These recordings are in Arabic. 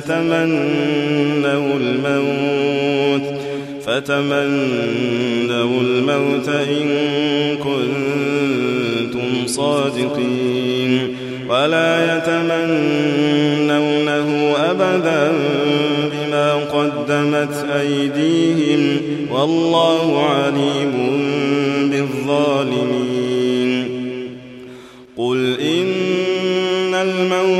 فتمنوا الموت فتمنوا الموت إن كنتم صادقين. ولا يتمنونه أبدا بما قدمت أيديهم والله عليم بالظالمين.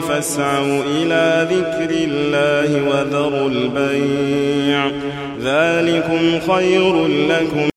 فاسعوا إلى ذكر الله وذروا البيع. ذلكم خير لكم